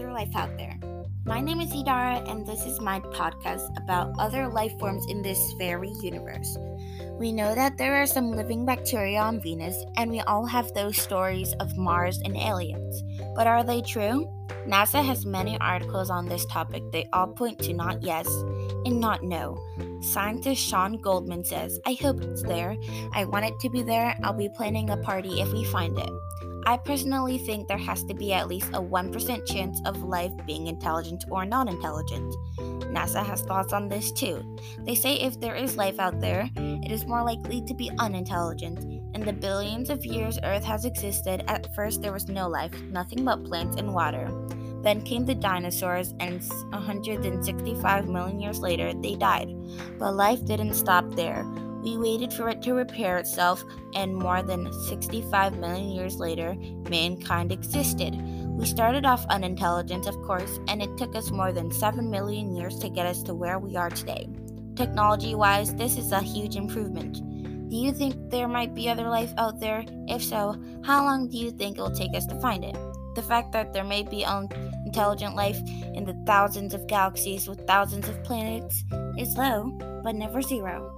life out there. My name is Idara, and this is my podcast about other life forms in this very universe. We know that there are some living bacteria on Venus, and we all have those stories of Mars and aliens. But are they true? NASA has many articles on this topic. They all point to not yes and not no. Scientist Shawn Goldman says, I hope it's there. I want it to be there. I'll be planning a party if we find it. I personally think there has to be at least a 1% chance of life being intelligent or non intelligent. NASA has thoughts on this too. They say if there is life out there, it is more likely to be unintelligent. In the billions of years Earth has existed, at first there was no life, nothing but plants and water. Then came the dinosaurs, and 165 million years later, they died. But life didn't stop there. We waited for it to repair itself, and more than 65 million years later, mankind existed. We started off unintelligent, of course, and it took us more than 7 million years to get us to where we are today. Technology wise, this is a huge improvement. Do you think there might be other life out there? If so, how long do you think it will take us to find it? The fact that there may be intelligent life in the thousands of galaxies with thousands of planets is low, but never zero.